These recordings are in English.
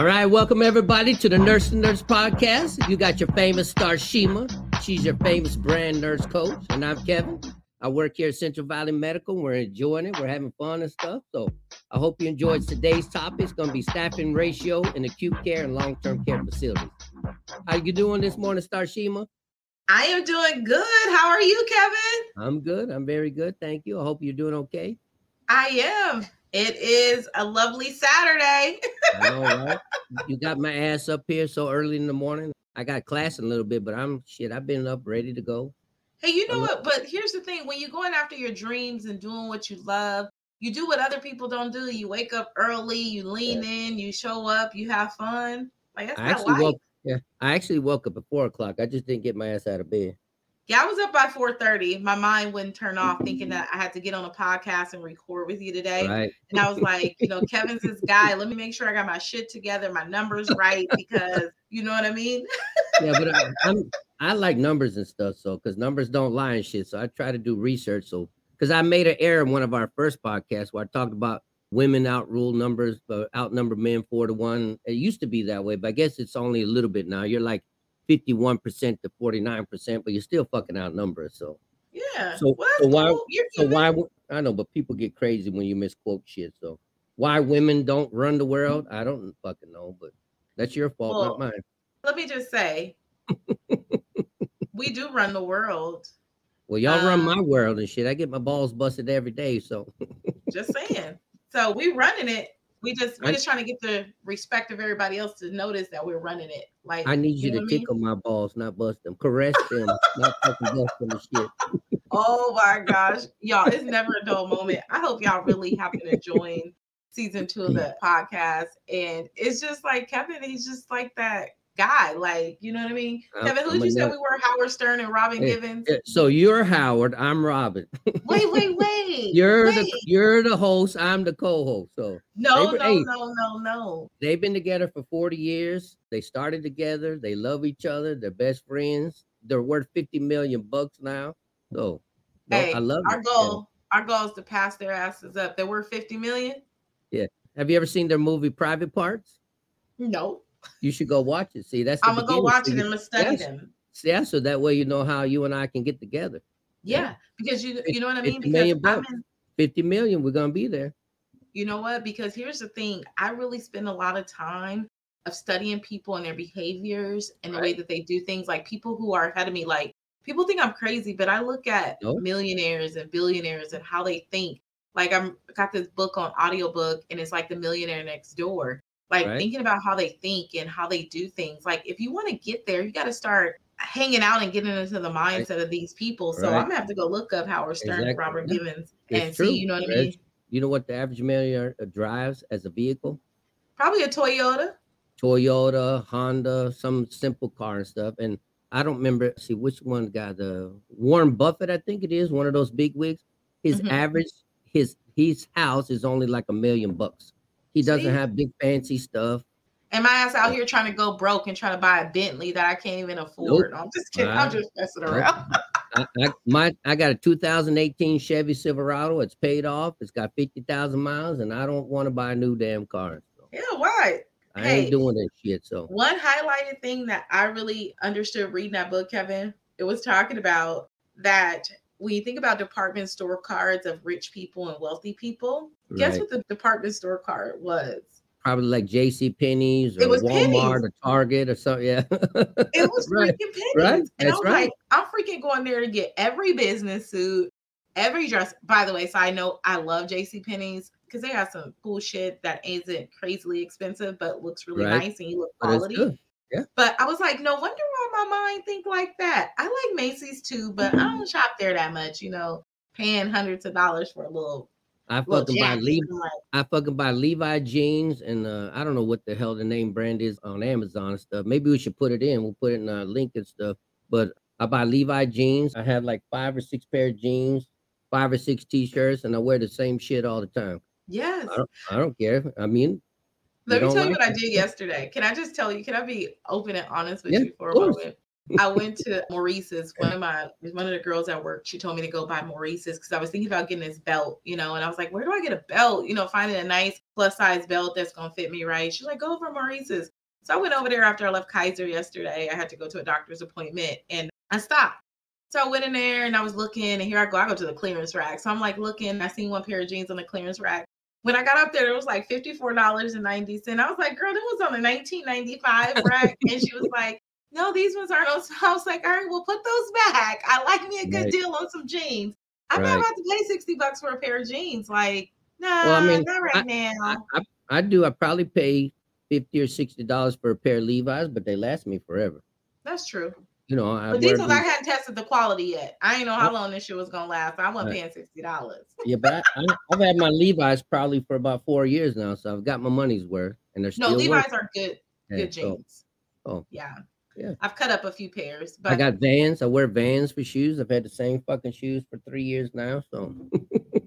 All right, welcome everybody to the Nurse to Nurse podcast. You got your famous Starshema. She's your famous brand nurse coach, and I'm Kevin. I work here at Central Valley Medical. We're enjoying it. We're having fun and stuff. So I hope you enjoyed today's topic. It's going to be staffing ratio in acute care and long-term care facilities. How you doing this morning, Starshema? I am doing good. How are you, Kevin? I'm good. I'm very good. Thank you. I hope you're doing okay. I am. It is a lovely Saturday. Know, right? You got my ass up here so early in the morning. I got class in a little bit, but I'm shit. I've been up ready to go. Hey, you know what? But here's the thing: when you're going after your dreams and doing what you love, you do what other people don't do. You wake up early, you lean yeah. in, you show up, you have fun. Like that's I actually woke. Yeah, I actually woke up at four o'clock. I just didn't get my ass out of bed. Yeah, I was up by 4:30. My mind wouldn't turn off thinking that I had to get on a podcast and record with you today. Right. And I was like, you know, Kevin's this guy. Let me make sure I got my shit together, my numbers right, because you know what I mean? yeah, but I, I'm I like numbers and stuff, so because numbers don't lie and shit. So I try to do research. So because I made an error in one of our first podcasts where I talked about women outrule numbers, but outnumber men four to one. It used to be that way, but I guess it's only a little bit now. You're like 51% to 49%, but you're still fucking outnumbered. So yeah. So, well, so why so why I know, but people get crazy when you misquote shit. So why women don't run the world, I don't fucking know, but that's your fault, well, not mine. Let me just say we do run the world. Well, y'all um, run my world and shit. I get my balls busted every day. So just saying. So we running it we just we're just trying to get the respect of everybody else to notice that we're running it. Like I need you, you to tickle mean? my balls, not bust them, caress them, not fucking bust them and shit. Oh my gosh, y'all! It's never a dull moment. I hope y'all really have been enjoying season two of the podcast, and it's just like Kevin. He's just like that guy. Like, you know what I mean? I'm, Kevin, who did you say we were? Howard Stern and Robin hey, Givens. So you're Howard. I'm Robin. wait, wait, wait. you're wait. the you're the host. I'm the co-host. So no, no, hey, no, no, no. They've been together for 40 years. They started together. They love each other. They're best friends. They're worth 50 million bucks now. So no, hey, I love our it. goal. Our goal is to pass their asses up. They're worth 50 million. Yeah. Have you ever seen their movie Private Parts? No. You should go watch it. See, that's I'm gonna go watch it and I'm gonna study them. Yeah, so that way you know how you and I can get together. Yeah, yeah. because you you know what I mean. Because million bucks, in, 50 million, we're gonna be there. You know what? Because here's the thing: I really spend a lot of time of studying people and their behaviors and the way that they do things. Like people who are ahead of me, like people think I'm crazy, but I look at millionaires and billionaires and how they think. Like I'm got this book on audiobook and it's like the millionaire next door like right. thinking about how they think and how they do things. Like if you want to get there, you got to start hanging out and getting into the mindset right. of these people. So right. I'm gonna have to go look up Howard Stern exactly. Robert Givens it's and true. see, you know what I mean? You know what the average millionaire uh, drives as a vehicle? Probably a Toyota. Toyota, Honda, some simple car and stuff. And I don't remember. See which one got the Warren Buffett. I think it is one of those big wigs. His mm-hmm. average, his his house is only like a million bucks. He doesn't See? have big fancy stuff. And my ass out here trying to go broke and trying to buy a Bentley that I can't even afford. Nope. No, I'm just kidding. I'm just messing around. I, I, my I got a 2018 Chevy Silverado. It's paid off. It's got 50,000 miles, and I don't want to buy a new damn car. So. Yeah, why? I hey, ain't doing that shit. So one highlighted thing that I really understood reading that book, Kevin, it was talking about that when you think about department store cards of rich people and wealthy people, right. guess what the department store card was? Probably like J.C. Penney's or Walmart pennies. or Target or something. Yeah, it was right. freaking pennies. Right, and That's I'm right. like, I'm freaking going there to get every business suit, every dress. By the way, so I know I love J.C. Penney's because they have some cool shit that isn't crazily expensive but looks really right. nice and you look quality. Yeah. But I was like, no wonder why my mind think like that. I like Macy's too, but I mm-hmm. don't shop there that much, you know, paying hundreds of dollars for a little I fucking buy Levi. I fucking buy Levi jeans, and uh, I don't know what the hell the name brand is on Amazon and stuff. Maybe we should put it in. We'll put it in a link and stuff. But I buy Levi jeans. I have like five or six pair of jeans, five or six t-shirts, and I wear the same shit all the time. Yes. I don't, I don't care. I mean, let me tell like you what it? I did yesterday. Can I just tell you? Can I be open and honest with yeah, you for a moment? I went to Maurice's. One of my one of the girls at work, she told me to go buy Maurice's because I was thinking about getting this belt, you know, and I was like, where do I get a belt? You know, finding a nice plus size belt that's gonna fit me right. She's like, go over Maurice's. So I went over there after I left Kaiser yesterday. I had to go to a doctor's appointment and I stopped. So I went in there and I was looking, and here I go. I go to the clearance rack. So I'm like looking. I seen one pair of jeans on the clearance rack. When I got up there, it was like $54.90. I was like, girl, it was on the 1995 rack. and she was like, no, these ones aren't. So I was like, all right, we'll put those back. I like me a good right. deal on some jeans. I'm right. not about to pay 60 bucks for a pair of jeans. Like, no, nah, well, I mean, not right I, now. I, I, I do. I probably pay 50 or 60 dollars for a pair of Levi's, but they last me forever. That's true. You know, I but these ones I hadn't tested the quality yet. I ain't know how long this shit was gonna last. I wasn't right. paying sixty dollars. yeah, but I, have had my Levi's probably for about four years now, so I've got my money's worth, and they're still no Levi's working. are good, good yeah, jeans. Oh, oh, yeah, yeah. I've cut up a few pairs, but I got Vans. I wear Vans for shoes. I've had the same fucking shoes for three years now, so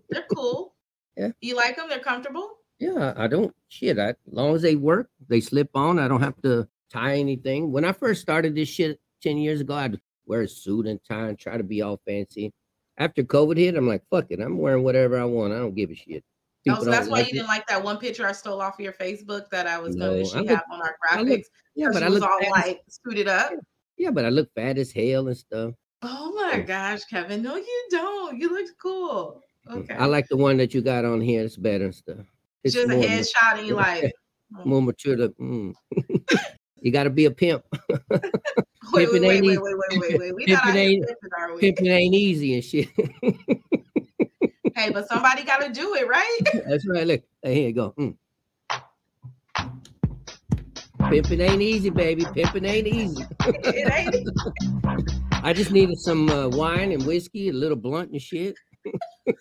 they're cool. Yeah, you like them? They're comfortable. Yeah, I don't shit. I, as long as they work, they slip on. I don't have to tie anything. When I first started this shit ten years ago, I'd wear a suit and tie and try to be all fancy. After COVID hit, I'm like, fuck it. I'm wearing whatever I want. I don't give a shit. People oh, so that's why like you didn't like that one picture I stole off of your Facebook that I was no, going to have on our graphics. Look, yeah, but I look all like suited up. Yeah, yeah, but I look fat as hell and stuff. Oh my gosh, Kevin. No, you don't. You look cool. Okay. I like the one that you got on here. It's better and stuff. It's just a headshot and you like more mature. To, mm. you got to be a pimp. wait, wait, wait, wait, wait, wait, wait, wait. We pimping ain't, pimping, pimping ain't easy and shit. hey, but somebody got to do it, right? That's right. Look, hey, here you go. Mm. Pimping ain't easy, baby. Pimping ain't easy. it ain't. I just needed some uh, wine and whiskey, a little blunt and shit. Wait.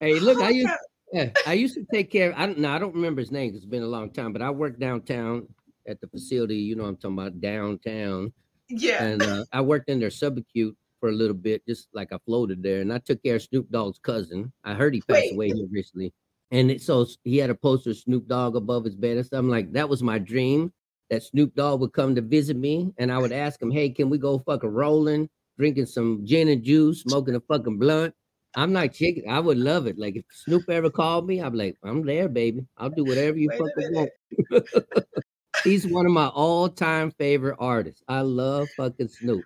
Hey, look, I used yeah, I used to take care. I don't know. I don't remember his name because it's been a long time. But I worked downtown at the facility. You know, I'm talking about downtown. Yeah. And uh, I worked in their subacute for a little bit, just like I floated there. And I took care of Snoop Dogg's cousin. I heard he passed Wait. away here recently. And it, so he had a poster of Snoop Dogg above his bed and stuff. I'm like, that was my dream that Snoop Dogg would come to visit me. And I would ask him, hey, can we go fucking rolling, drinking some gin and juice, smoking a fucking blunt? I'm not chicken. I would love it. Like if Snoop ever called me, I'm like, I'm there, baby. I'll do whatever you fucking want. He's one of my all-time favorite artists. I love fucking Snoop.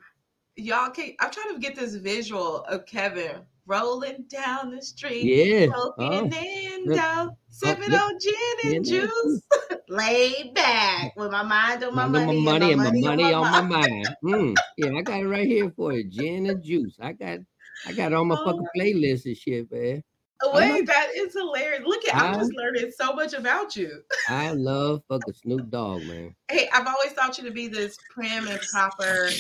Y'all can I'm trying to get this visual of Kevin rolling down the street, yeah, smoking oh. down, oh, sipping oh, on gin and juice, laid back with my mind on my money, my money and my money, money on, my, on my mind. Mm, yeah, I got it right here for you, gin and juice. I got I got all my oh, fucking um, playlist and shit, man. Wait, that is hilarious. Look at I'm just learning so much about you. I love fucking Snoop Dogg, man. Hey, I've always thought you to be this prim and proper.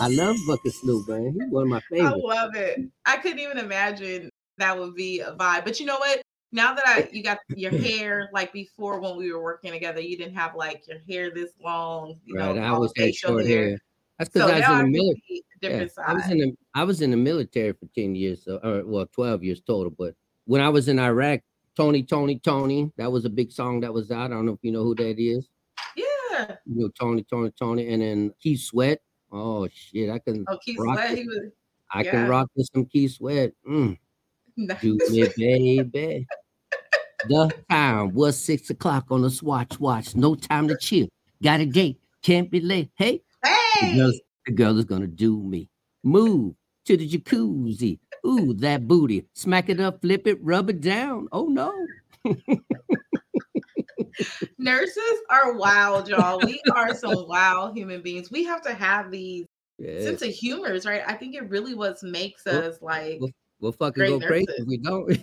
I love fucking Snoop, man. He's one of my favorites. I love it. I couldn't even imagine that would be a vibe. But you know what? Now that I you got your hair like before when we were working together, you didn't have like your hair this long. You right, know, I was had short hair. hair. That's because so I was in the military. Yeah, I was in the I was in the military for ten years, so or well, twelve years total. But when I was in Iraq, Tony, Tony, Tony, that was a big song that was out. I don't know if you know who that is. Yeah. You know, Tony, Tony, Tony, and then Keith Sweat. Oh shit, I can. Oh, Keith Sweat. He was. I yeah. can rock with some Keith Sweat. Mm. Do me, baby. The time was six o'clock on the swatch watch. No time to chill. Got a date. Can't be late. Hey, hey. The, girl, the girl is gonna do me. Move to the jacuzzi. Ooh, that booty. Smack it up, flip it, rub it down. Oh no. Nurses are wild, y'all. We are some wild human beings. We have to have these yes. sense of humors, right? I think it really what makes us like we'll, we'll fucking go nurses. crazy if we don't.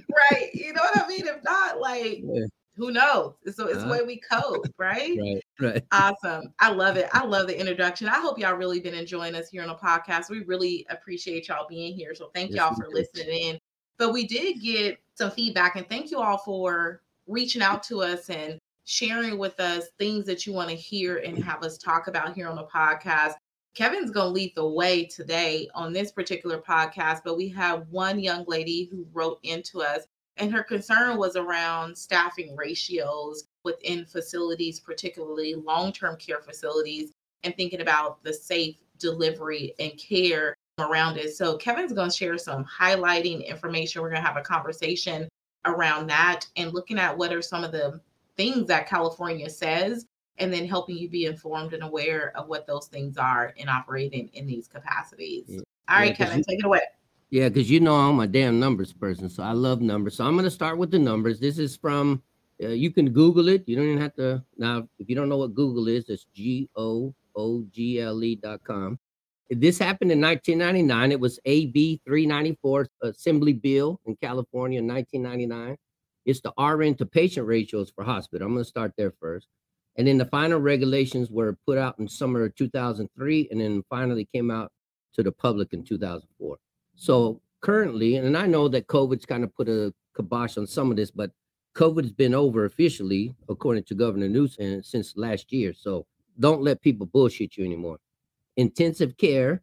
right. You know what I mean? If not, like, yeah. who knows? So it's uh, the way we cope, right? Right. Right. Awesome. I love it. I love the introduction. I hope y'all really been enjoying us here on the podcast. We really appreciate y'all being here. So thank yes, y'all for listening in. But we did get some feedback, and thank you all for reaching out to us and sharing with us things that you want to hear and have us talk about here on the podcast. Kevin's going to lead the way today on this particular podcast, but we have one young lady who wrote into us, and her concern was around staffing ratios within facilities, particularly long term care facilities, and thinking about the safe delivery and care around it. So, Kevin's going to share some highlighting information. We're going to have a conversation around that and looking at what are some of the things that California says and then helping you be informed and aware of what those things are in operating in these capacities. Yeah. All right, yeah, Kevin, you, take it away. Yeah, because you know I'm a damn numbers person, so I love numbers. So I'm going to start with the numbers. This is from, uh, you can Google it. You don't even have to. Now, if you don't know what Google is, it's G O O G L E dot com. This happened in 1999. It was AB 394 Assembly Bill in California in 1999. It's the RN to patient ratios for hospital. I'm going to start there first. And then the final regulations were put out in summer of 2003 and then finally came out to the public in 2004. So currently, and I know that COVID's kind of put a kibosh on some of this, but COVID's been over officially, according to Governor Newsom, since last year. So don't let people bullshit you anymore. Intensive care,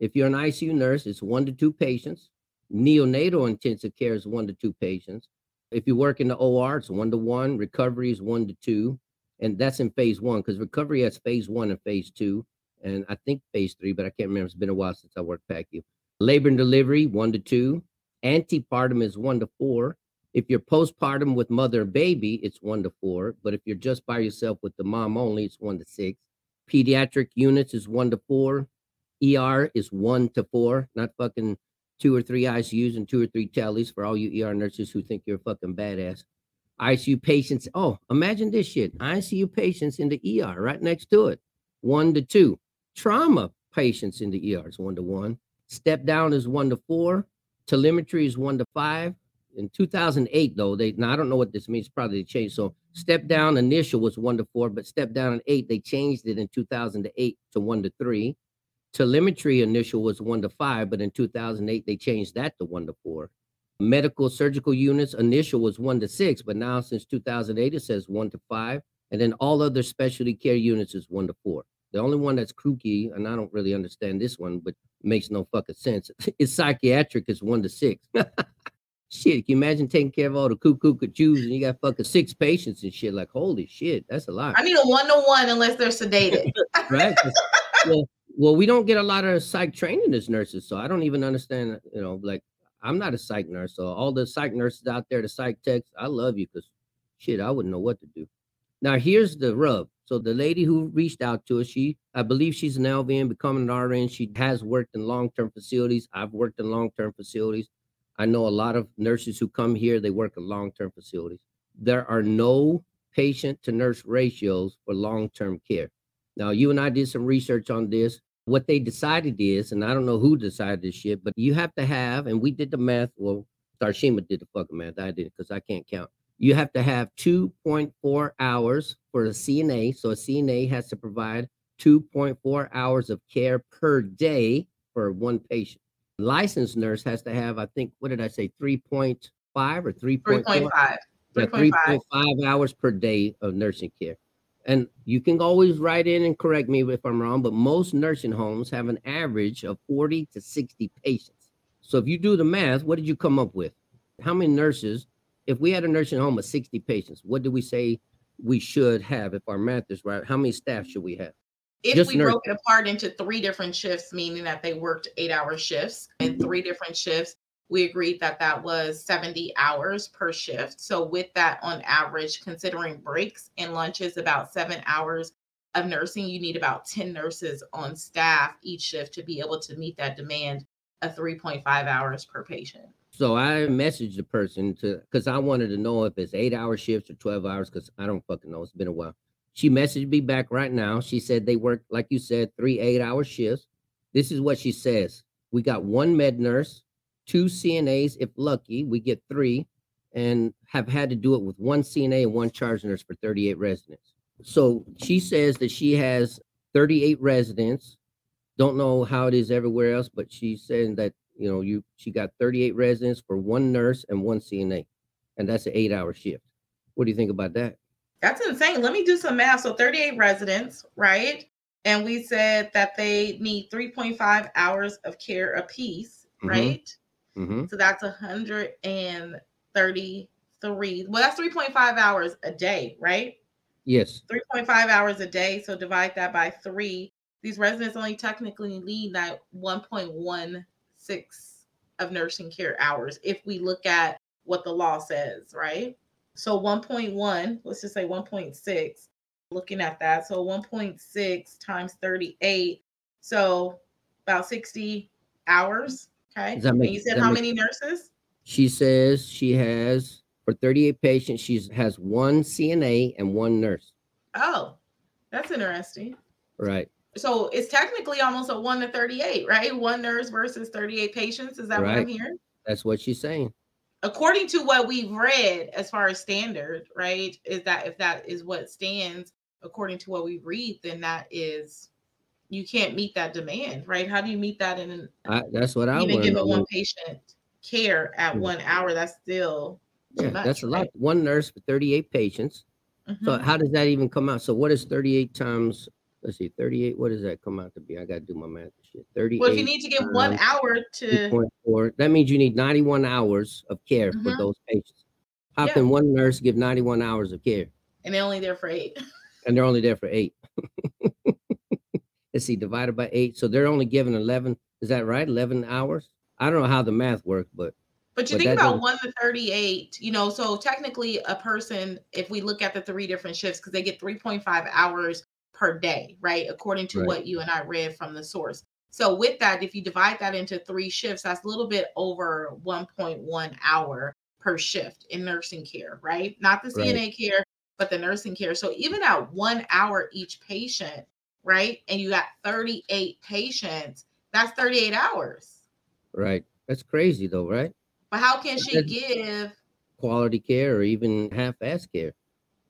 if you're an ICU nurse, it's one to two patients. Neonatal intensive care is one to two patients. If you work in the OR, it's one to one. Recovery is one to two. And that's in phase one because recovery has phase one and phase two. And I think phase three, but I can't remember. It's been a while since I worked PACU. Labor and delivery, one to two. Antepartum is one to four. If you're postpartum with mother and baby, it's one to four. But if you're just by yourself with the mom only, it's one to six. Pediatric units is one to four. ER is one to four, not fucking two or three ICUs and two or three tellies for all you ER nurses who think you're a fucking badass. ICU patients. Oh, imagine this shit. ICU patients in the ER right next to it. One to two. Trauma patients in the ER is one to one. Step down is one to four. Telemetry is one to five. In 2008, though, they now I don't know what this means. Probably they changed. So step down initial was one to four, but step down in eight, they changed it in 2008 to one to three. Telemetry initial was one to five, but in 2008 they changed that to one to four. Medical surgical units initial was one to six, but now since 2008 it says one to five, and then all other specialty care units is one to four. The only one that's kooky, and I don't really understand this one, but makes no fucking sense, is psychiatric is one to six. shit, can you imagine taking care of all the cuckoo choose and you got fucking six patients and shit? Like, holy shit, that's a lot. I need a one to one unless they're sedated. right? well, well, we don't get a lot of psych training as nurses, so I don't even understand. You know, like I'm not a psych nurse, so all the psych nurses out there, the psych techs, I love you because shit, I wouldn't know what to do. Now here's the rub. So the lady who reached out to us, she, I believe she's an LVN, becoming an RN. She has worked in long-term facilities. I've worked in long-term facilities. I know a lot of nurses who come here, they work in long-term facilities. There are no patient to nurse ratios for long-term care. Now, you and I did some research on this. What they decided is, and I don't know who decided this shit, but you have to have, and we did the math. Well, Starshema did the fucking math. I did it because I can't count. You have to have 2.4 hours for a CNA. So a CNA has to provide 2.4 hours of care per day for one patient. Licensed nurse has to have, I think, what did I say, 3.5 or 3.5? 3.5. Yeah, 3.5 hours per day of nursing care and you can always write in and correct me if I'm wrong, but most nursing homes have an average of 40 to 60 patients. So if you do the math, what did you come up with? How many nurses, if we had a nursing home of 60 patients, what do we say we should have if our math is right? How many staff should we have? If Just we nurses. broke it apart into three different shifts, meaning that they worked eight hour shifts and mm-hmm. three different shifts, we agreed that that was 70 hours per shift. So, with that, on average, considering breaks and lunches, about seven hours of nursing, you need about 10 nurses on staff each shift to be able to meet that demand of 3.5 hours per patient. So I messaged the person to because I wanted to know if it's eight hour shifts or 12 hours because I don't fucking know. It's been a while. She messaged me back right now. She said they work, like you said, three eight hour shifts. This is what she says. We got one med nurse, two CNAs. If lucky, we get three, and have had to do it with one CNA and one charge nurse for 38 residents. So she says that she has 38 residents. Don't know how it is everywhere else, but she's saying that you know you she got 38 residents for one nurse and one CNA, and that's an eight-hour shift. What do you think about that? That's insane. Let me do some math. So 38 residents, right? and we said that they need 3.5 hours of care apiece, Mhm. right? Mm-hmm. So that's 133. Well, that's 3.5 hours a day, right? Yes. 3.5 hours a day. So divide that by three. These residents only technically need that 1.16 of nursing care hours if we look at what the law says, right? So 1.1, let's just say 1.6, looking at that. So 1.6 times 38. So about 60 hours. Okay. Does that and make- you said how make- many nurses? She says she has for 38 patients, she has one CNA and one nurse. Oh, that's interesting. Right. So it's technically almost a one to 38, right? One nurse versus 38 patients. Is that what I'm Right. hearing? That's what she's saying. According to what we've read as far as standard, right? Is that if that is what stands according to what we read, then that is you can't meet that demand, right? How do you meet that in an I, that's what I even want. giving one patient care at one hour? That's still Yeah, much, that's a lot. right? One nurse for 38 patients. So Mhm. how does that even come out? So what is 38 times? Let's see, 38. What does that come out to be? I got to do my math. Shit. 38. well, if you need to give one hour to 3.4, that means you need 91 hours of care for Mhm. those patients. How Yeah. can one nurse give 91 hours of care and they're only there for eight. and they're only there for eight? Let's see, divided by eight. So they're only given 11. Is that right? 11 hours? I don't know how the math works, but But you But think about doesn't- one to 38, you know, so technically a person, if we look at the three different shifts, because they get 3.5 hours per day, right? According to Right. what you and I read from the source. So with that, if you divide that into three shifts, that's a little bit over 1.1 hour per shift in nursing care, right? Not the Right. CNA care, but the nursing care. So even at one hour each patient, right? And you got 38 patients, that's 38 hours. right. That's crazy though, right? But how can she That's- give Quality care or even half-ass care.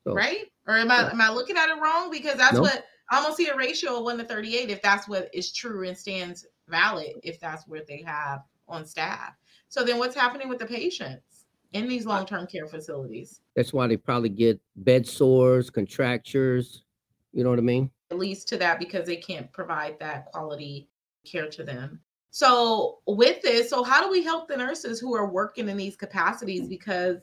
So, right? Or am I Yeah. am I looking at it wrong? Because that's No. what I almost see a ratio of one to thirty eight if that's what is true and stands valid if that's what they have on staff. So then what's happening with the patients in these long term care facilities? That's why they probably get bed sores, contractures. You know what I mean? Leads to that because they can't provide that quality care to them. So with this, so how do we help the nurses who are working in these capacities? Because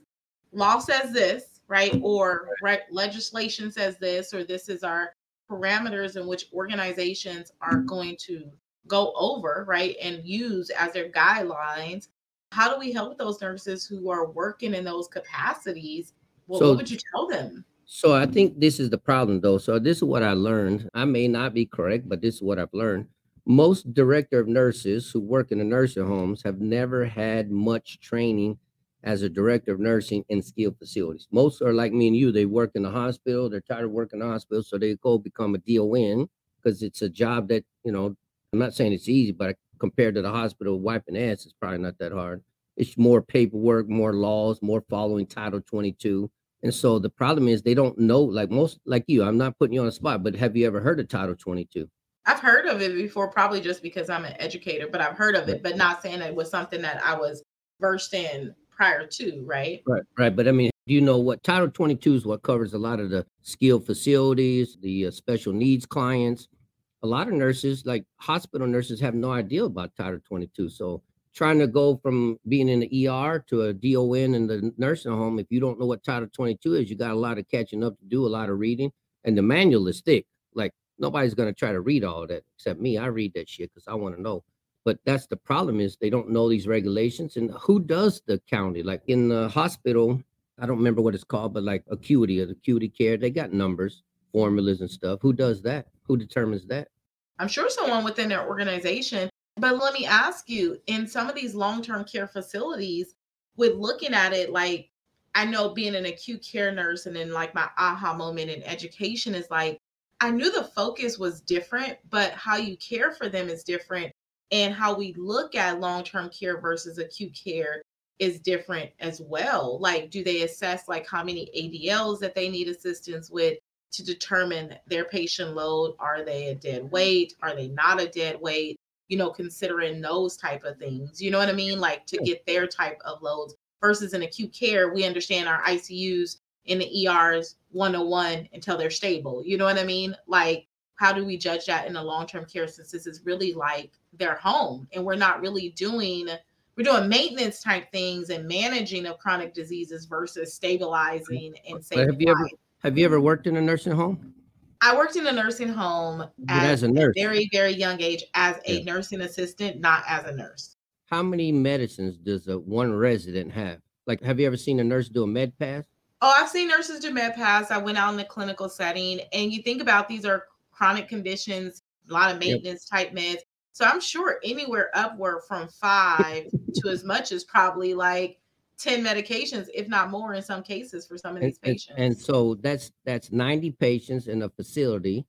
law says this, right? Or right legislation says this, or this is our parameters in which organizations are going to go over, right? And use as their guidelines. How do we help those nurses who are working in those capacities? Well, So- what would you tell them? So I think this is the problem though. So this is what I learned. I may not be correct, but this is what I've learned. Most director of nurses who work in the nursing homes have never had much training as a director of nursing in skilled facilities. Most are like me and you. They work in the hospital. They're tired of working in the hospital, so they go become a DON because it's a job that you know. I'm not saying it's easy, but compared to the hospital wiping ass, it's probably not that hard. It's more paperwork, more laws, more following Title 22. And so the problem is they don't know, like most, like you, I'm not putting you on the spot, but have you ever heard of Title 22? I've heard of it before, probably just because I'm an educator, but I've heard of it, but not saying it was something that I was versed in prior to, right? Right. Right. But I mean, do you know what Title 22 is what covers a lot of the skilled facilities, the uh, special needs clients? A lot of nurses, like hospital nurses, have no idea about Title 22. So trying to go from being in the ER to a DON in the nursing home, if you don't know what Title 22 is, you got a lot of catching up to do, a lot of reading, and the manual is thick. Like nobody's going to try to read all that except me. I read that shit because I want to know. But that's the problem is they don't know these regulations. And who does the county? Like in the hospital, I don't remember what it's called, but like acuity or acuity care, they got numbers, formulas and stuff. Who does that? Who determines that? I'm sure someone within their organization. But let me ask you in some of these long term care facilities, with looking at it, like I know being an acute care nurse and then like my aha moment in education is like, I knew the focus was different, but how you care for them is different. And how we look at long term care versus acute care is different as well. Like, do they assess like how many ADLs that they need assistance with? to determine their patient load. Are they a dead mm-hmm. weight? Are they not a dead weight? You know, considering those type of things. You know what I mean? Like to get their type of loads versus in acute care, we understand our ICUs in the ERs 101 until they're stable. You know what I mean? Like, how do we judge that in a long-term care since this is really like their home and we're not really doing we're doing maintenance type things and managing of chronic diseases versus stabilizing and saving have you ever have you ever worked in a nursing home? I worked in a nursing home as a nurse. very, very young age as a yeah. nursing assistant, not as a nurse. How many medicines does a one resident have? Like, have you ever seen a nurse do a med pass? Oh, I've seen nurses do med pass. I went out in the clinical setting, and you think about these are chronic conditions, a lot of maintenance yep. type meds. So I'm sure anywhere upward from five to as much as probably like 10 medications, if not more in some cases for some of these and, patients. And, and so that's that's 90 patients in a facility.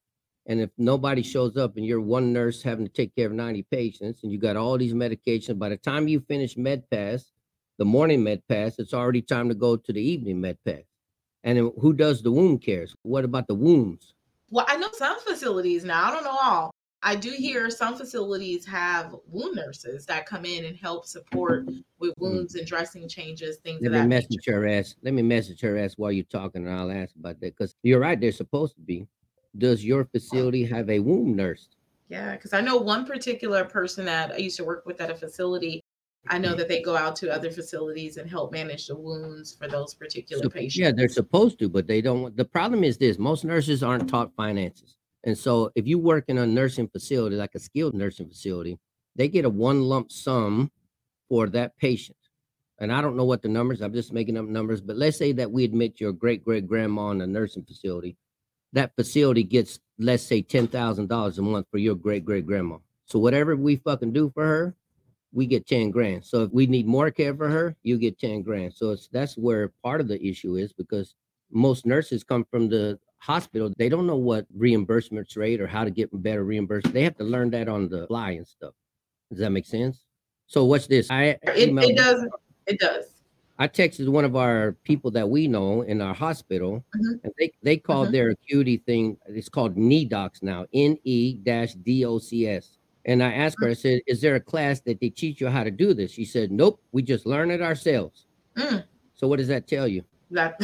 And if nobody shows up and you're one nurse having to take care of 90 patients and you got all these medications, by the time you finish med pass, the morning med pass, it's already time to go to the evening med pass. And who does the wound cares? What about the wounds? Well, I know some facilities now, I don't know all, I do hear some facilities have wound nurses that come in and help support with mm. wounds and dressing changes, things Let me message nature. her ass. Let me message her ass while you're talking, and I'll ask about that. Because you're right, they're supposed to be. Does your facility have a wound nurse? Yeah, because I know one particular person that I used to work with at a facility. I know that they go out to other facilities and help manage the wounds for those particular so, patients. Yeah, they're supposed to, but they don't. The problem is this: most nurses aren't taught finances. And so if you work in a nursing facility, like a skilled nursing facility, they get a one lump sum for that patient. And I don't know what the numbers, I'm just making up numbers, but let's say that we admit your great great grandma in a nursing facility. That facility gets, let's say, $10,000 a month for your great great grandma. So whatever we fucking do for her, we get 10 grand. So if we need more care for her, you get 10 grand. So it's that's where part of the issue is because most nurses come from the hospital, they don't know what reimbursements rate or how to get better reimbursement. They have to learn that on the fly and stuff. Does that make sense? So what's this? I it, it does. It does. I texted one of our people that we know in our hospital, mm-hmm. and they they called mm-hmm. their acuity thing. It's called NEDOCS now, N E dash D O C S. And I asked her, I said, "Is there a class that they teach you how to do this?" She said, "Nope, we just learn it ourselves." Mm. So what does that tell you? That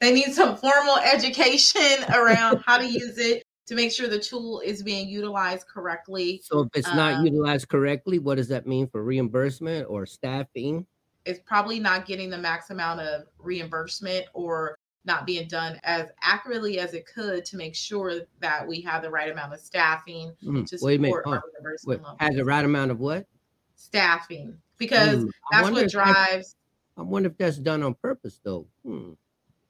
they need some formal education around how to use it to make sure the tool is being utilized correctly. So if it's not um, utilized correctly, what does that mean for reimbursement or staffing? It's probably not getting the max amount of reimbursement or not being done as accurately as it could to make sure that we have the right amount of staffing mm, to support our reimbursement. Wait, has the right amount of what? Staffing, because mm, that's what drives. I wonder if that's done on purpose, though. Hmm.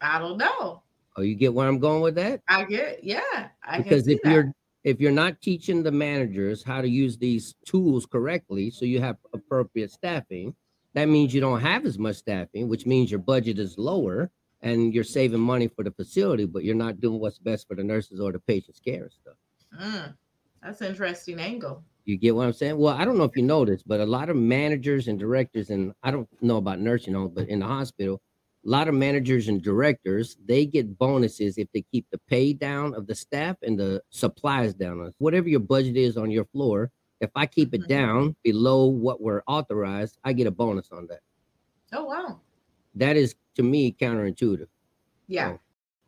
I don't know. Oh, you get where I'm going with that? I get, yeah. I because if that. you're if you're not teaching the managers how to use these tools correctly, so you have appropriate staffing, that means you don't have as much staffing, which means your budget is lower and you're saving money for the facility, but you're not doing what's best for the nurses or the patient's care and stuff. Mm, that's an interesting angle. You get what I'm saying? Well, I don't know if you know this, but a lot of managers and directors, and I don't know about nursing homes, but in the hospital, a lot of managers and directors they get bonuses if they keep the pay down of the staff and the supplies down. Whatever your budget is on your floor if i keep it mm-hmm. down below what we're authorized i get a bonus on that. Oh wow. That is to me counterintuitive. Yeah. So,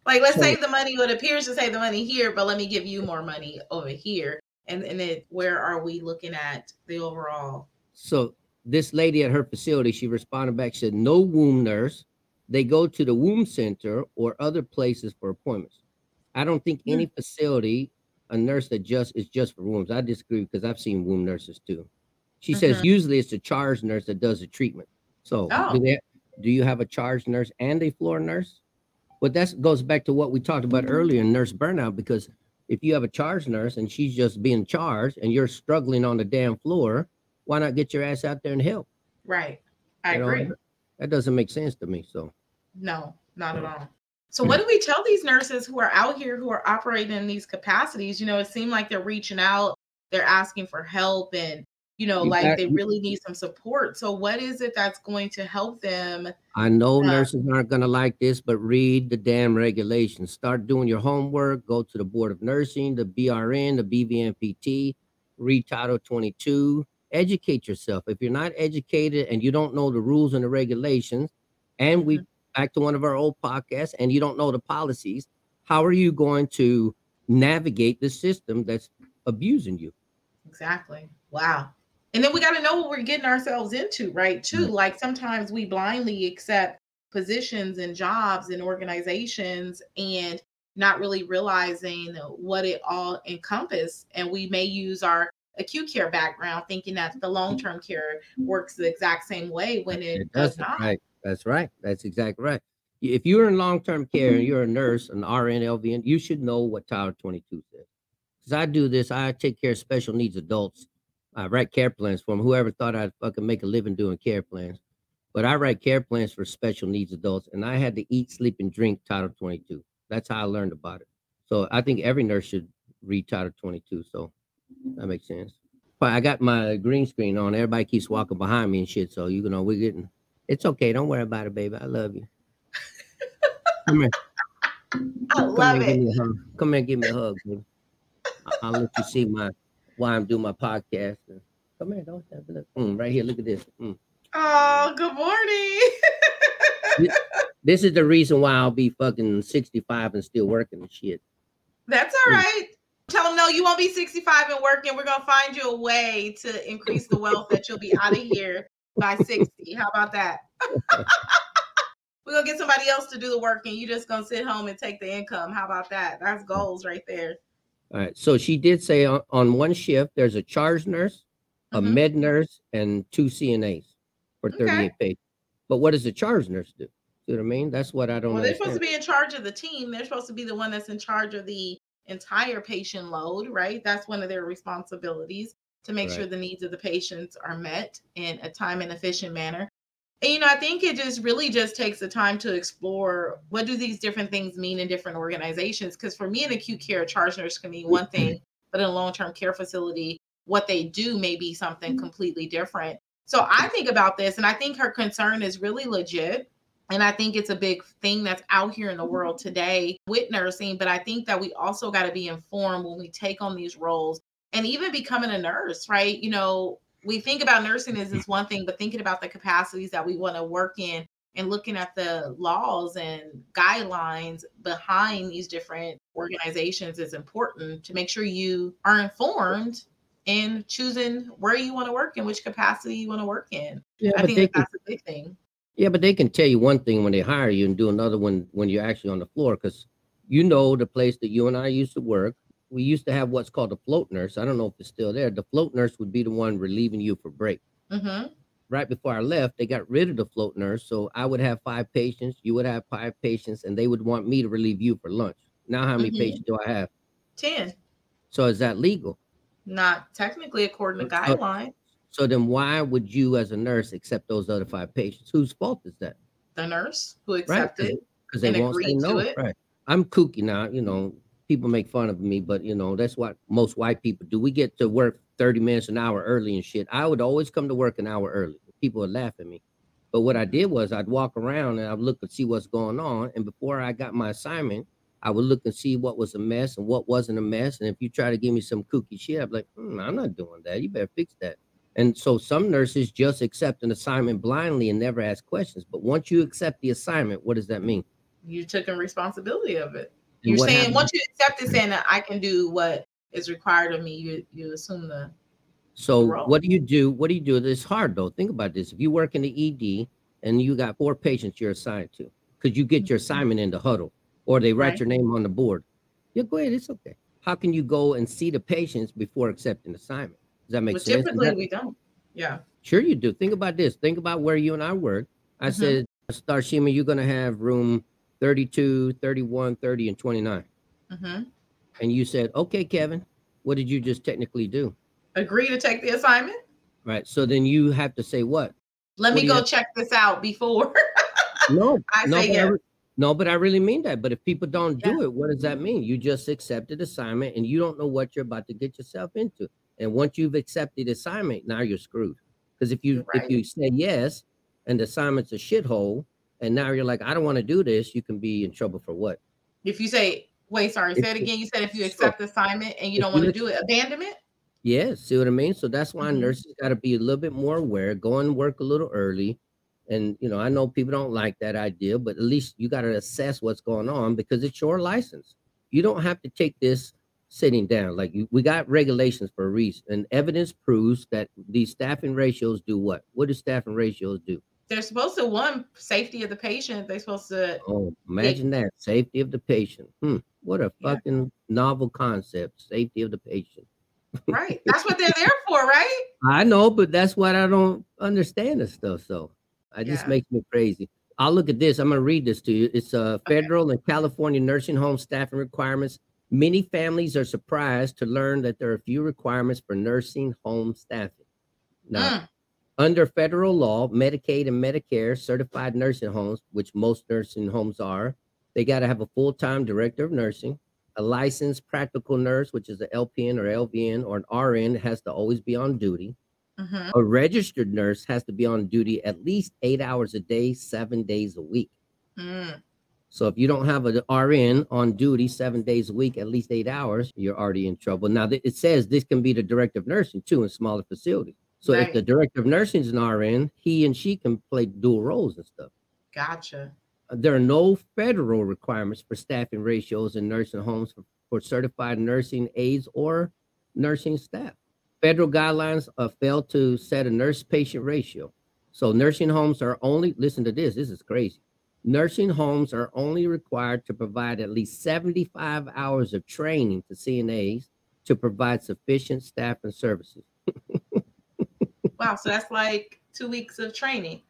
like let's so, save the money. What appears to save the money here but let me give you more money over here. And and then where are we looking at the overall? So this lady at her facility she responded back said no wound nurse they go to the wound center or other places for appointments. I don't think any hmm. facility, a nurse that just is just for wounds. I disagree because I've seen wound nurses too. She mm-hmm. says usually it's a charge nurse that does the treatment. So oh. do, they, do you have a charge nurse and a floor nurse? But that goes back to what we talked about earlier in nurse burnout because if you have a charge nurse and she's just being charged and you're struggling on the damn floor, why not get your ass out there and help? Right. I you agree. Know, that doesn't make sense to me. So no, not at all. So what do we tell these nurses who are out here who are operating in these capacities? You know, it seemed like they're reaching out, they're asking for help and you know, like they really need some support. So what is it that's going to help them? I know uh, nurses aren't going to like this, but read the damn regulations. Start doing your homework, go to the Board of Nursing, the BRN, the BVNPT, read Title 22, educate yourself. If you're not educated and you don't know the rules and the regulations, and we mm-hmm back to one of our old podcasts and you don't know the policies, how are you going to navigate the system that's abusing you. Exactly. Wow. And then we got to know what we're getting ourselves into, right? Too. Mhm. Like sometimes we blindly accept positions and jobs and organizations and not really realizing what it all encompass. And we may use our acute care background thinking that the long-term care mm-hmm. works the exact same way when it, does doesn't. Right. That's right. That's exactly right. If you're in long-term care and mm-hmm. you're a nurse, an RN, LVN, you should know what Title 22 says. Because I do this, I take care of special needs adults. I write care plans for them. Whoever thought I'd fucking make a living doing care plans. But I write care plans for special needs adults, and I had to eat, sleep, and drink Title 22. That's how I learned about it. So I think every nurse should read Title 22. So that makes sense. But I got my green screen on. Everybody keeps walking behind me and shit. So you know, we're getting it's okay. Don't worry about it, baby. I love you. Come here. I Come love here, give it. me a hug. Come here and give me a hug, baby. I'll let you see my why I'm doing my podcast. Come here, don't have a look. Mm, right here, look at this. Mm. Oh, good morning. This is the reason why I'll be fucking 65 and still working and shit. That's all right. Tell them no, you won't be 65 and working. We're gonna find you a way to increase the wealth that you'll be out of here by 60. How about that? We're gonna get somebody else to do the work and you're just gonna sit home and take the income. How about that? That's goals right there. All right. So she did say on, on one shift there's a charge nurse, a Mhm. med nurse, and two CNAs for Okay. 38 patients. But what does the charge nurse do? See what I mean? That's what I don't Well, they're understand. supposed to be in charge of the team. They're supposed to be the one that's in charge of the entire patient load, right? That's one of their responsibilities to make sure the needs of the patients are met in a time and efficient manner. And you know, I think it just really just takes the time to explore what do these different things mean in different organizations. Because for me, an acute care charge nurse can mean one thing, but in a long-term care facility, what they do may be something mm-hmm. completely different. So I think about this, and I think her concern is really legit. And I think it's a big thing that's out here in the world today with nursing. But I think that we also got to be informed when we take on these roles and even becoming a nurse, right? You know, we think about nursing as this one thing, but thinking about the capacities that we want to work in and looking at the laws and guidelines behind these different organizations is important to make sure you are informed in choosing where you want to work and which capacity you want to work in. yeah, I think they that's a big thing. Yeah, but they can tell you one thing when they hire you and do another one when you're actually on the floor. Because you know the place that you and I used to work. We used to have what's called a float nurse. I don't know if it's still there. The float nurse would be the one relieving you for break. hmm right before I left, they got rid of the float nurse. So I would have five patients, you would have five patients, and they would want me to relieve you for lunch. Now, how many Mhm. patients do I have? 10. So is that legal? Not technically according to Uh, uh, guideline. So then why would you, as a nurse, accept those other five patients? Whose fault is that? The nurse who accepted. Because they won't say no. it. Right. I'm kooky now. You know, people make fun of me, but you know that's what most white people do. We get to work 30 minutes an hour early and shit. I would always come to work an hour early. People would laugh at me. But what I did was I'd walk around and I'd look and see what's going on. And before I got my assignment, I would look and see what was a mess and what wasn't a mess. And if you try to give me some kooky shit, I'd be like, hmm, I'm not doing that. You better fix that. And so some nurses just accept an assignment blindly and never ask questions. But once you accept the assignment, what does that mean? You took in responsibility of it. And You're saying happens- once you accept it, saying that I can do what is required of me, you you assume the So role. what do you do? What do you do? It's hard though. Think about this. If you work in the ED and you got four patients you're assigned to, because you get your mm-hmm. assignment in the huddle or they write Right. your name on the board. Yeah, go ahead. It's okay. How can you go and see the patients before accepting assignment? Does that make but sense? Typically that- we don't. Yeah. Sure, you do. Think about this. Think about where you and I work. I Mhm. said, Starshema, you're going to have room 32, 31, 30, and 29. hmm And you said, okay, Kevin, what did you just technically do? Agree to take the assignment. Right. So then you have to say what? Let What me go have- check this out before. No, I no, say but I yes. re- no, but I really mean that. But if people don't do it, what does that mean? You just accepted assignment and you don't know what you're about to get yourself into. And once you've accepted assignment, now you're screwed. Because if you You're if you say yes and the assignment's a shithole, and now you're like, I don't want to do this, you can be in trouble for what? if you say, wait, sorry, If say it again. You said if you accept the assignment and you don't want to do it, abandonment. Yes, see what I mean? So that's why Mhm. nurses got to be a little bit more aware, go and work a little early. And you know, I know people don't like that idea, but at least you got to assess what's going on because it's your license. You don't have to take this sitting down. Like you, we got regulations for a reason, and evidence proves that these staffing ratios do what? What do staffing ratios do? They're supposed to one safety of the patient. They're supposed to. Oh, imagine that safety of the patient. Hmm, what a Yeah. fucking novel concept. Safety of the patient. Right. That's what they're there for, right? I know, but that's what I don't understand this stuff. So it just Yeah. makes me crazy. I'll look at this. I'm gonna read this to you. It's uh Okay. federal and California nursing home staffing requirements. Many families are surprised to learn that there are few requirements for nursing home staffing. Now, Mm, under federal law, Medicaid and Medicare certified nursing homes, which most nursing homes are, they got to have a full-time director of nursing, a licensed practical nurse, which is an LPN or LVN or an RN, has to always be on duty. mhm. A registered nurse has to be on duty at least eight hours a day, seven days a week. Mm, So if you don't have an RN on duty seven days a week, at least eight hours, you're already in trouble. Now it says this can be the director of nursing too in smaller facilities. So if the director of nursing is an RN, he and she can play dual roles and stuff. Gotcha. Uh, There are no federal requirements for staffing ratios in nursing homes for, for certified nursing aides or nursing staff. Federal guidelines uh, fail to set a nurse patient ratio. So nursing homes are only, listen to this, this is crazy. Nursing homes are only required to provide at least 75 hours of training to CNAs to provide sufficient staff and services. Wow. So that's like two weeks of training,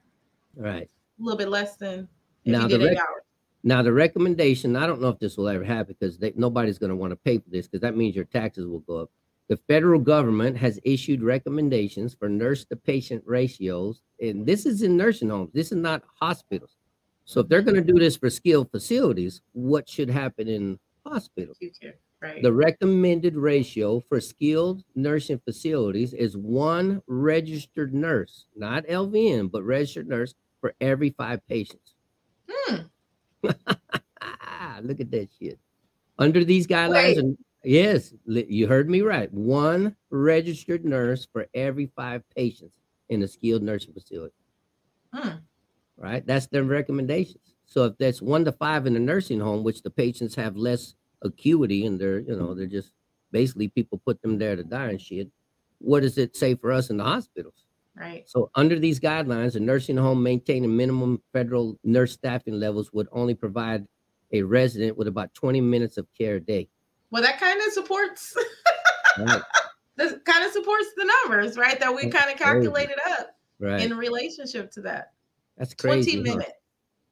Right. a little bit less than if Now you the rec- hours. Now the recommendation, I don't know if this will ever happen because they, nobody's going to want to pay for this because that means your taxes will go up. The federal government has issued recommendations for nurse to patient ratios, and this is in nursing homes. This is not hospitals. So if they're going to do this for skilled facilities, what should happen in hospitals? Right. The recommended ratio for skilled nursing facilities is one registered nurse, not LVN, but registered nurse for every five patients. Hmm. Look at that shit. Under these guidelines, Wait. and yes, you heard me right. One registered nurse for every five patients in a skilled nursing facility. Hmm. Right? That's their recommendations. So if that's one to five in the nursing home, which the patients have less acuity and they're, you know, they're just basically people put them there to die and shit. What does it say for us in the hospitals? Right. So under these guidelines, a nursing home maintaining minimum federal nurse staffing levels would only provide a resident with about 20 minutes of care a day. Well, that kind of supports. Right. this kind of supports the numbers, right? That we kind of calculated up right. in relationship to that. That's crazy. 20 huh? minutes.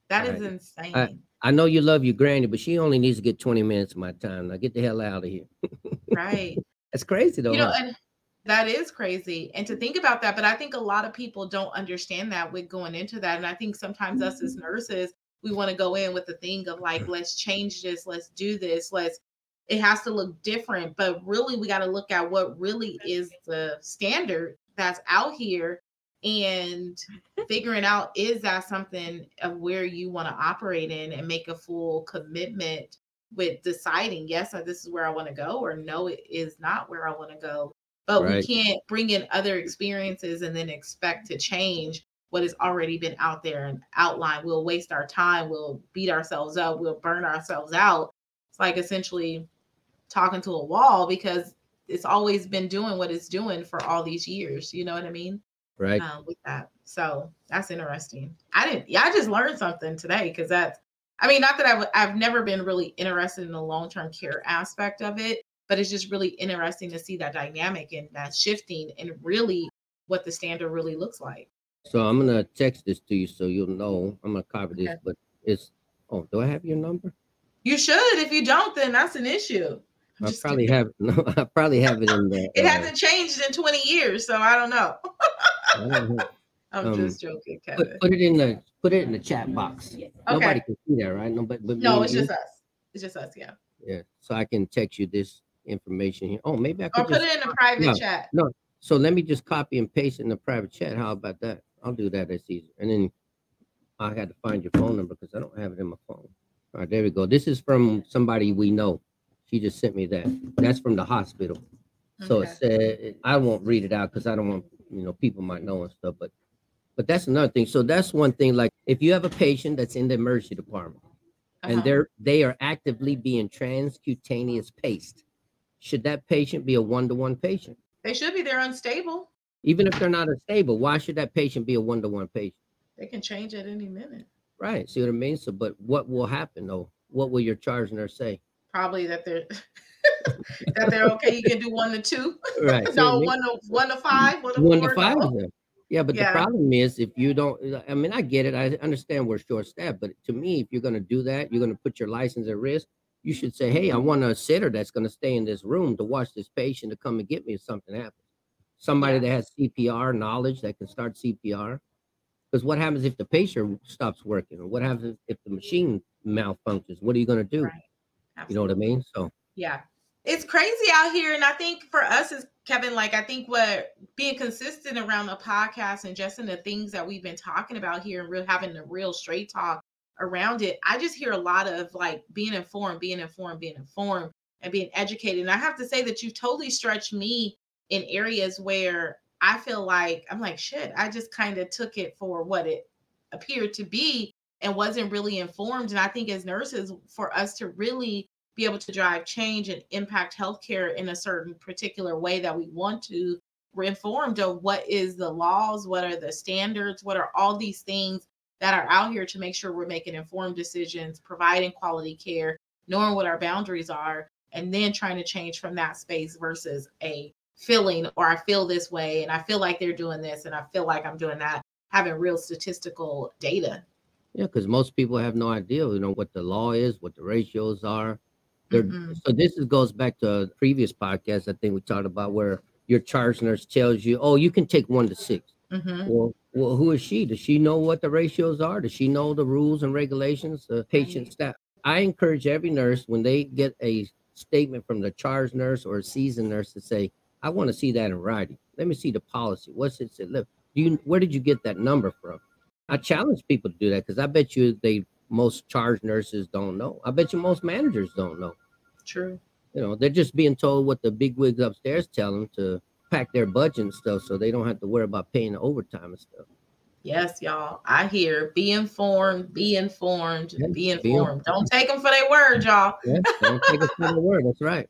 That is Right. insane. I know you love your granny, but she only needs to get 20 minutes of my time. Now get the hell out of here. right. That's crazy though. you know, huh? and that is crazy. And to think about that, but I think a lot of people don't understand that with going into that. And I think sometimes us as mm-hmm. nurses, we want to go in with the thing of like, let's change this, let's do this, let's it has to look different. But really we got to look at what really is the standard that's out here and figuring out is that something of where you want to operate in and make a full commitment with deciding yes uh, this is where i want to go or no it is not where i want to go. But Right. we can't bring in other experiences and then expect to change what has already been out there and outlined. We'll waste our time we'll beat ourselves up we'll burn ourselves out. It's like essentially talking to a wall because it's always been doing what it's doing for all these years you know what i mean right. um, with that. So that's interesting. I didn't. Yeah, I just learned something today because that's. I mean, not that I've I've never been really interested in the long term care aspect of it, but it's just really interesting to see that dynamic and that shifting and really what the standard really looks like. So I'm gonna text this to you so you'll know. I'm gonna copy this, Okay. but it's oh, do I have your number? You should. If you don't, then that's an issue. I probably kidding. have no, I probably have it in there. It hasn't changed in 20 years, so I don't know. I'm Um, just joking, Kevin. put, put it in the put it in the chat box. Nobody can see that, right? No, but, but No, me it's just you? us. It's just us. Yeah. yeah. So I can text you this information here. Oh, maybe I Or could put just, it in a private no. chat. No. So let me just copy and paste in the private chat. How about that? I'll do that. That's easy. And then I had to find your phone number because I don't have it in my phone. All right, there we go. This is from somebody we know. She just sent me that. That's from the hospital. So Okay. it said, I won't read it out because I don't want, you know, people might know and stuff, but but that's another thing. So that's one thing. Like if you have a patient that's in the emergency department and Uh-huh. they're they are actively being transcutaneous paced, should that patient be a one-to-one patient? They should be. They're unstable. Even if they're not unstable, why should that patient be a one-to-one patient? They can change at any minute. Right. See what I mean? So, but what will happen though? What will your charge nurse say? Probably that they're that they're okay. You can do one to two. Right. see what I no, one to one to five. One to, one four, to five no. of them. Yeah, but Yeah. the problem is if you don't, I mean, I get it. I understand we're short staffed, but to me, if you're going to do that, you're going to put your license at risk. You should say, hey, I mm-hmm. want a sitter that's going to stay in this room to watch this patient to come and get me if something happens. Somebody Yeah. that has CPR knowledge that can start CPR. Because what happens if the patient stops working? Or what happens if the machine malfunctions? What are you going to do? Right. You know what I mean? So, Yeah. It's crazy out here. And I think for us as Kevin, like I think what being consistent around the podcast and just in the things that we've been talking about here and real having the real straight talk around it, I just hear a lot of like being informed, being informed, being informed, and being educated. And I have to say that you've totally stretched me in areas where I feel like I'm like, shit, I just kind of took it for what it appeared to be and wasn't really informed. And I think as nurses, for us to really be able to drive change and impact healthcare in a certain particular way that we want to, we're informed of what is the laws, what are the standards, what are all these things that are out here to make sure we're making informed decisions, providing quality care, knowing what our boundaries are, and then trying to change from that space versus a feeling or I feel this way and I feel like they're doing this and I feel like I'm doing that, having real statistical data. yeah, because most people have no idea, you know, what the law is, what the ratios are. They're, Mhm. So this is, goes back to a previous podcast I think we talked about where your charge nurse tells you, oh, you can take one to six. Mhm. Well, well, who is she? Does she know what the ratios are? Does she know the rules and regulations? The patient Right. staff. I encourage every nurse when they get a statement from the charge nurse or a seasoned nurse to say, I want to see that in writing. Let me see the policy. What's it say? Look, do you where did you get that number from? I challenge people to do that because I bet you they most charge nurses don't know. I bet you most managers don't know. True. You know, they're just being told what the big wigs upstairs tell them to pack their budget and stuff so they don't have to worry about paying the overtime and stuff. Yes, y'all. I hear be informed, be informed, Yeah, be be informed. Don't take them for their word, y'all. Yeah, don't take us for the word. That's right.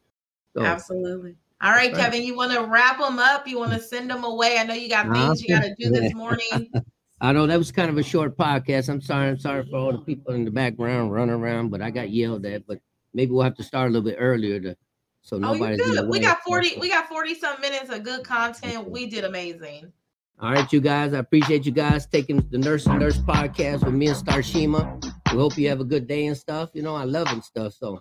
So, Absolutely. All right, That's right. Kevin, you want to wrap them up? You want to send them away? I know you got things you got to do this morning. I know that was kind of a short podcast. I'm sorry. I'm sorry for all the people in the background running around, but I got yelled at. But maybe we'll have to start a little bit earlier to so Oh, you nobody's in. We got 40, we got 40 some minutes of good content. We did amazing. All right, you guys. I appreciate you guys taking the Nurse and Nurse podcast with me and Starshema. We hope you have a good day and stuff. You know, I love and stuff. So,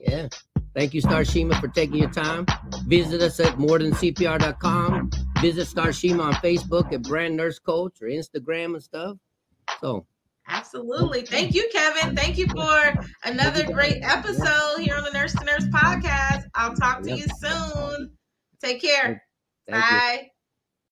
yeah. Thank you, Starshema, for taking your time. Visit us at morethancpr.com. Visit Starshema on Facebook at Brand Nurse Coach or Instagram and stuff. So, Absolutely. Thank you, Kevin. Thank you for another great episode here on the Nurse to Nurse podcast. I'll talk to you soon. Take care. thank you. Bye.